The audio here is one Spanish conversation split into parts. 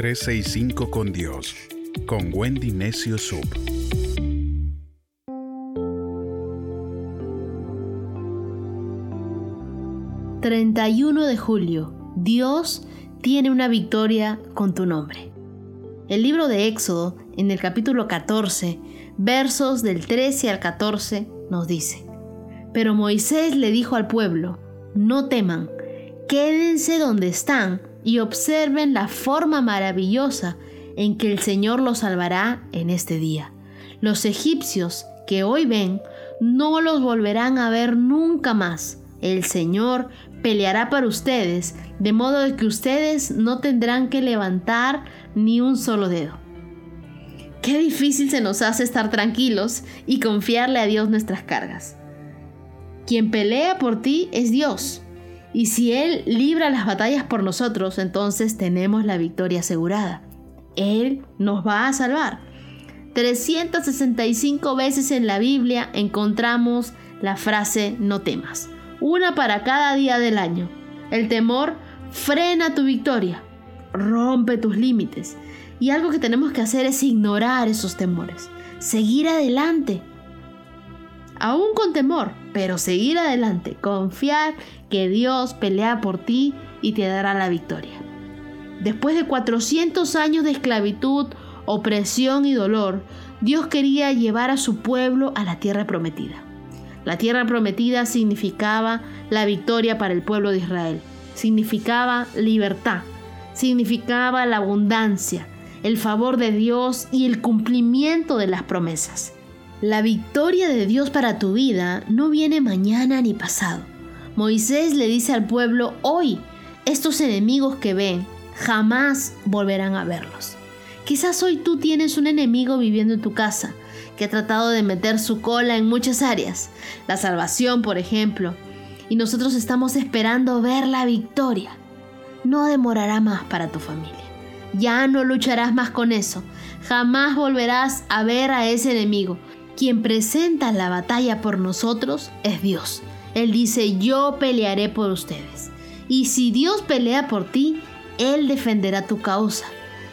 365 con Dios, con Wendy Necio Sub. ...31 de julio... ...Dios tiene una victoria con tu nombre. El libro de Éxodo, en el capítulo 14, versos del 13 al 14, nos dice, Pero Moisés le dijo al pueblo, no teman, quédense donde están y observen la forma maravillosa en que el Señor los salvará en este día. Los egipcios que hoy ven no los volverán a ver nunca más. El Señor peleará para ustedes, de modo que ustedes no tendrán que levantar ni un solo dedo. Qué difícil se nos hace estar tranquilos y confiarle a Dios nuestras cargas. Quien pelea por ti es Dios. Y si Él libra las batallas por nosotros, entonces tenemos la victoria asegurada. Él nos va a salvar. 365 veces en la Biblia encontramos la frase no temas. Una para cada día del año. El temor frena tu victoria, rompe tus límites. Y algo que tenemos que hacer es ignorar esos temores, seguir adelante aún con temor, pero seguir adelante, confiar que Dios pelea por ti y te dará la victoria. Después de 400 años de esclavitud, opresión y dolor, Dios quería llevar a su pueblo a la tierra prometida. La tierra prometida significaba la victoria para el pueblo de Israel, significaba libertad, significaba la abundancia, el favor de Dios y el cumplimiento de las promesas. La victoria de Dios para tu vida no viene mañana ni pasado. Moisés le dice al pueblo, hoy, estos enemigos que ven, jamás volverán a verlos. Quizás hoy tú tienes un enemigo viviendo en tu casa, que ha tratado de meter su cola en muchas áreas, la salvación, por ejemplo, y nosotros estamos esperando ver la victoria. No demorará más para tu familia. Ya no lucharás más con eso. Jamás volverás a ver a ese enemigo quien presenta la batalla por nosotros es Dios. Él dice, yo pelearé por ustedes. Y si Dios pelea por ti, Él defenderá tu causa.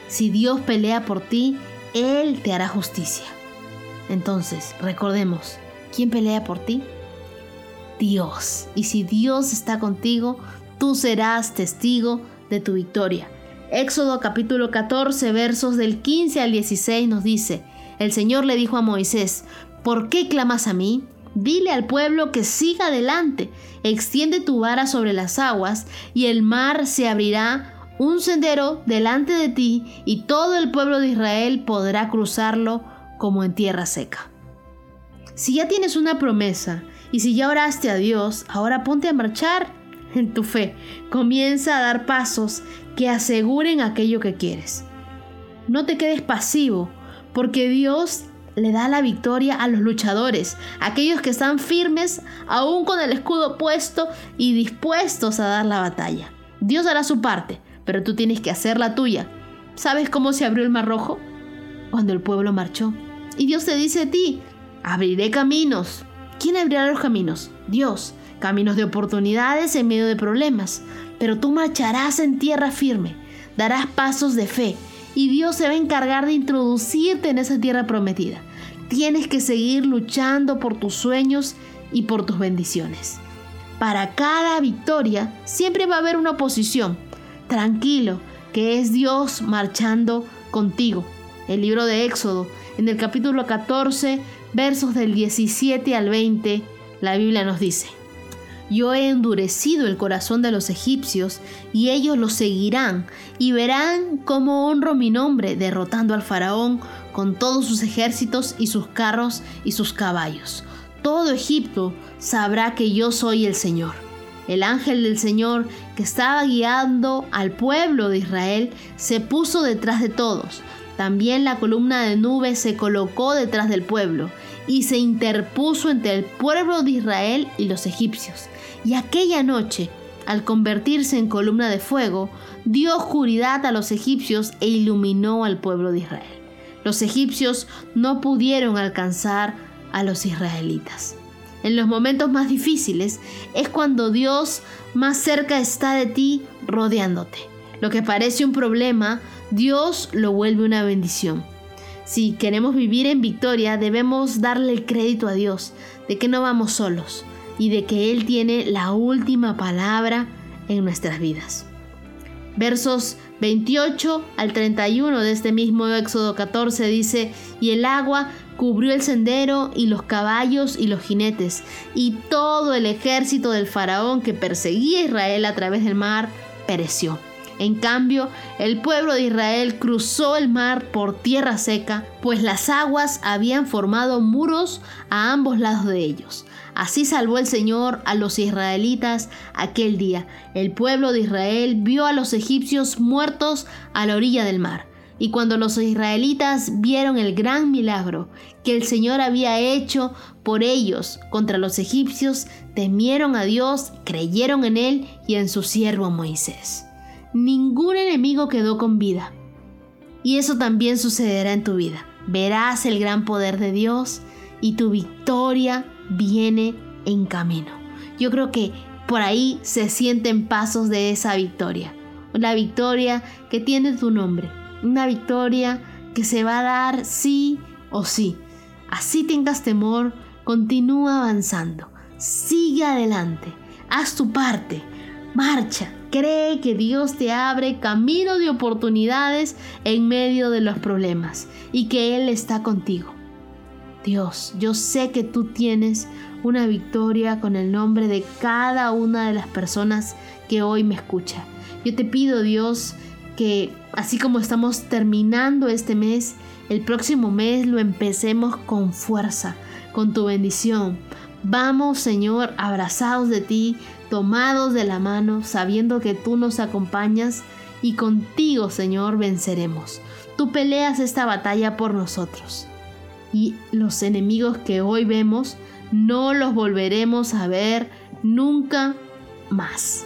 Si Dios pelea por ti, Él te hará justicia. Entonces, recordemos, ¿quién pelea por ti? Dios. Y si Dios está contigo, tú serás testigo de tu victoria. Éxodo capítulo 14 versos del 15 al 16 nos dice, el Señor le dijo a Moisés, ¿por qué clamas a mí? Dile al pueblo que siga adelante, extiende tu vara sobre las aguas y el mar se abrirá un sendero delante de ti y todo el pueblo de Israel podrá cruzarlo como en tierra seca. Si ya tienes una promesa y si ya oraste a Dios, ahora ponte a marchar en tu fe. Comienza a dar pasos que aseguren aquello que quieres. No te quedes pasivo porque Dios le da la victoria a los luchadores, aquellos que están firmes aún con el escudo puesto y dispuestos a dar la batalla. Dios hará su parte, pero tú tienes que hacer la tuya. ¿Sabes cómo se abrió el mar rojo? Cuando el pueblo marchó. Y Dios te dice a ti, abriré caminos. ¿Quién abrirá los caminos? Dios. Caminos de oportunidades en medio de problemas. Pero tú marcharás en tierra firme, darás pasos de fe y Dios se va a encargar de introducirte en esa tierra prometida. Tienes que seguir luchando por tus sueños y por tus bendiciones. Para cada victoria siempre va a haber una oposición. Tranquilo, que es Dios marchando contigo. El libro de Éxodo, en el capítulo 14, versos del 17 al 20, la Biblia nos dice, yo he endurecido el corazón de los egipcios, y ellos lo seguirán, y verán cómo honro mi nombre, derrotando al faraón con todos sus ejércitos y sus carros y sus caballos. Todo Egipto sabrá que yo soy el Señor. El ángel del Señor que estaba guiando al pueblo de Israel se puso detrás de todos. También la columna de nube se colocó detrás del pueblo y se interpuso entre el pueblo de Israel y los egipcios. Y aquella noche, al convertirse en columna de fuego, dio oscuridad a los egipcios e iluminó al pueblo de Israel. Los egipcios no pudieron alcanzar a los israelitas. En los momentos más difíciles es cuando Dios más cerca está de ti rodeándote. Lo que parece un problema Dios lo vuelve una bendición. Si queremos vivir en victoria, debemos darle el crédito a Dios de que no vamos solos y de que Él tiene la última palabra en nuestras vidas. Versos 28 al 31 de este mismo Éxodo 14 dice, y el agua cubrió el sendero y los caballos y los jinetes, y todo el ejército del faraón que perseguía a Israel a través del mar pereció. En cambio, el pueblo de Israel cruzó el mar por tierra seca, pues las aguas habían formado muros a ambos lados de ellos. Así salvó el Señor a los israelitas aquel día. El pueblo de Israel vio a los egipcios muertos a la orilla del mar. Y cuando los israelitas vieron el gran milagro que el Señor había hecho por ellos contra los egipcios, temieron a Dios, creyeron en Él y en su siervo Moisés ningún enemigo quedó con vida. Y eso también sucederá en tu vida. Verás el gran poder de Dios y tu victoria viene en camino. Yo creo que por ahí se sienten pasos de esa victoria. La victoria que tiene tu nombre. Una victoria que se va a dar sí o sí. Así tengas temor, continúa avanzando. Sigue adelante. Haz tu parte. Marcha. Cree que Dios te abre camino de oportunidades en medio de los problemas y que Él está contigo. Dios, yo sé que tú tienes una victoria con el nombre de cada una de las personas que hoy me escucha. Yo te pido, Dios, que así como estamos terminando este mes, el próximo mes lo empecemos con fuerza, con tu bendición. Vamos, Señor, abrazados de ti, tomados de la mano, sabiendo que tú nos acompañas y contigo, Señor, venceremos. Tú peleas esta batalla por nosotros. Y los enemigos que hoy vemos, no los volveremos a ver nunca más.